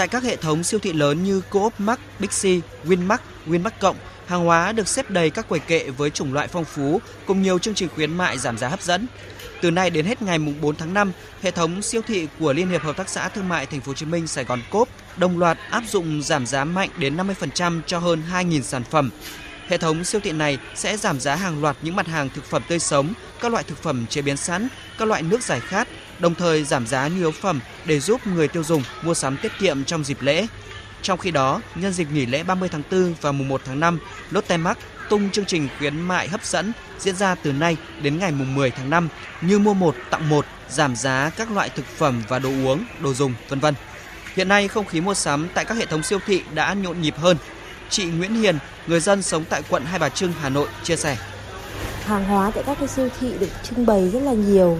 Tại các hệ thống siêu thị lớn như Coop Mart, Bixi, Winmart, Winmart Cộng, hàng hóa được xếp đầy các quầy kệ với chủng loại phong phú cùng nhiều chương trình khuyến mại giảm giá hấp dẫn. Từ nay đến hết ngày 4 tháng 5, hệ thống siêu thị của Liên hiệp Hợp tác xã Thương mại Thành phố Hồ Chí Minh Sài Gòn Cốp đồng loạt áp dụng giảm giá mạnh đến 50% cho hơn 2.000 sản phẩm. Hệ thống siêu thị này sẽ giảm giá hàng loạt những mặt hàng thực phẩm tươi sống, các loại thực phẩm chế biến sẵn, các loại nước giải khát, đồng thời giảm giá nhu yếu phẩm để giúp người tiêu dùng mua sắm tiết kiệm trong dịp lễ. Trong khi đó, nhân dịp nghỉ lễ 30 tháng 4 và mùng 1 tháng 5, Lotte Mart tung chương trình khuyến mại hấp dẫn diễn ra từ nay đến ngày mùng 10 tháng 5 như mua một tặng một, giảm giá các loại thực phẩm và đồ uống, đồ dùng, vân vân. Hiện nay không khí mua sắm tại các hệ thống siêu thị đã nhộn nhịp hơn. Chị Nguyễn Hiền, người dân sống tại quận Hai Bà Trưng, Hà Nội chia sẻ. Hàng hóa tại các cái siêu thị được trưng bày rất là nhiều.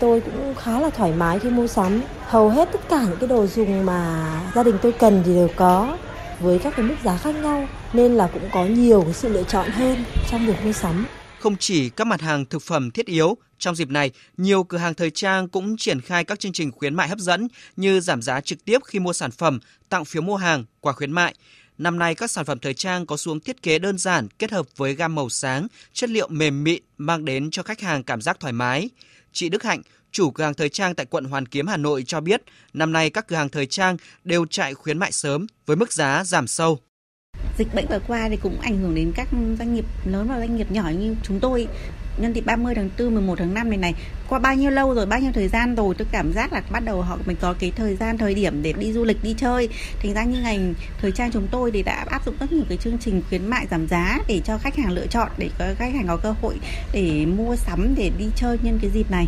Tôi cũng khá là thoải mái khi mua sắm. Hầu hết tất cả những cái đồ dùng mà gia đình tôi cần thì đều có với các cái mức giá khác nhau nên là cũng có nhiều cái sự lựa chọn hơn trong việc mua sắm. Không chỉ các mặt hàng thực phẩm thiết yếu, trong dịp này, nhiều cửa hàng thời trang cũng triển khai các chương trình khuyến mại hấp dẫn như giảm giá trực tiếp khi mua sản phẩm, tặng phiếu mua hàng, quà khuyến mại. Năm nay, các sản phẩm thời trang có xuống thiết kế đơn giản kết hợp với gam màu sáng, chất liệu mềm mịn mang đến cho khách hàng cảm giác thoải mái. Chị Đức Hạnh, chủ cửa hàng thời trang tại quận Hoàn Kiếm, Hà Nội cho biết, năm nay các cửa hàng thời trang đều chạy khuyến mại sớm với mức giá giảm sâu. Dịch bệnh vừa qua thì cũng ảnh hưởng đến các doanh nghiệp lớn và doanh nghiệp nhỏ như chúng tôi. Nhân dịp 30 tháng 4, 11 tháng 5 này này, qua bao nhiêu lâu rồi, bao nhiêu thời gian rồi tôi cảm giác là bắt đầu họ mình có cái thời gian, thời điểm để đi du lịch, đi chơi. Thành ra như ngành thời trang chúng tôi thì đã áp dụng rất nhiều cái chương trình khuyến mại giảm giá để cho khách hàng lựa chọn, để khách hàng có cơ hội để mua sắm, để đi chơi nhân cái dịp này.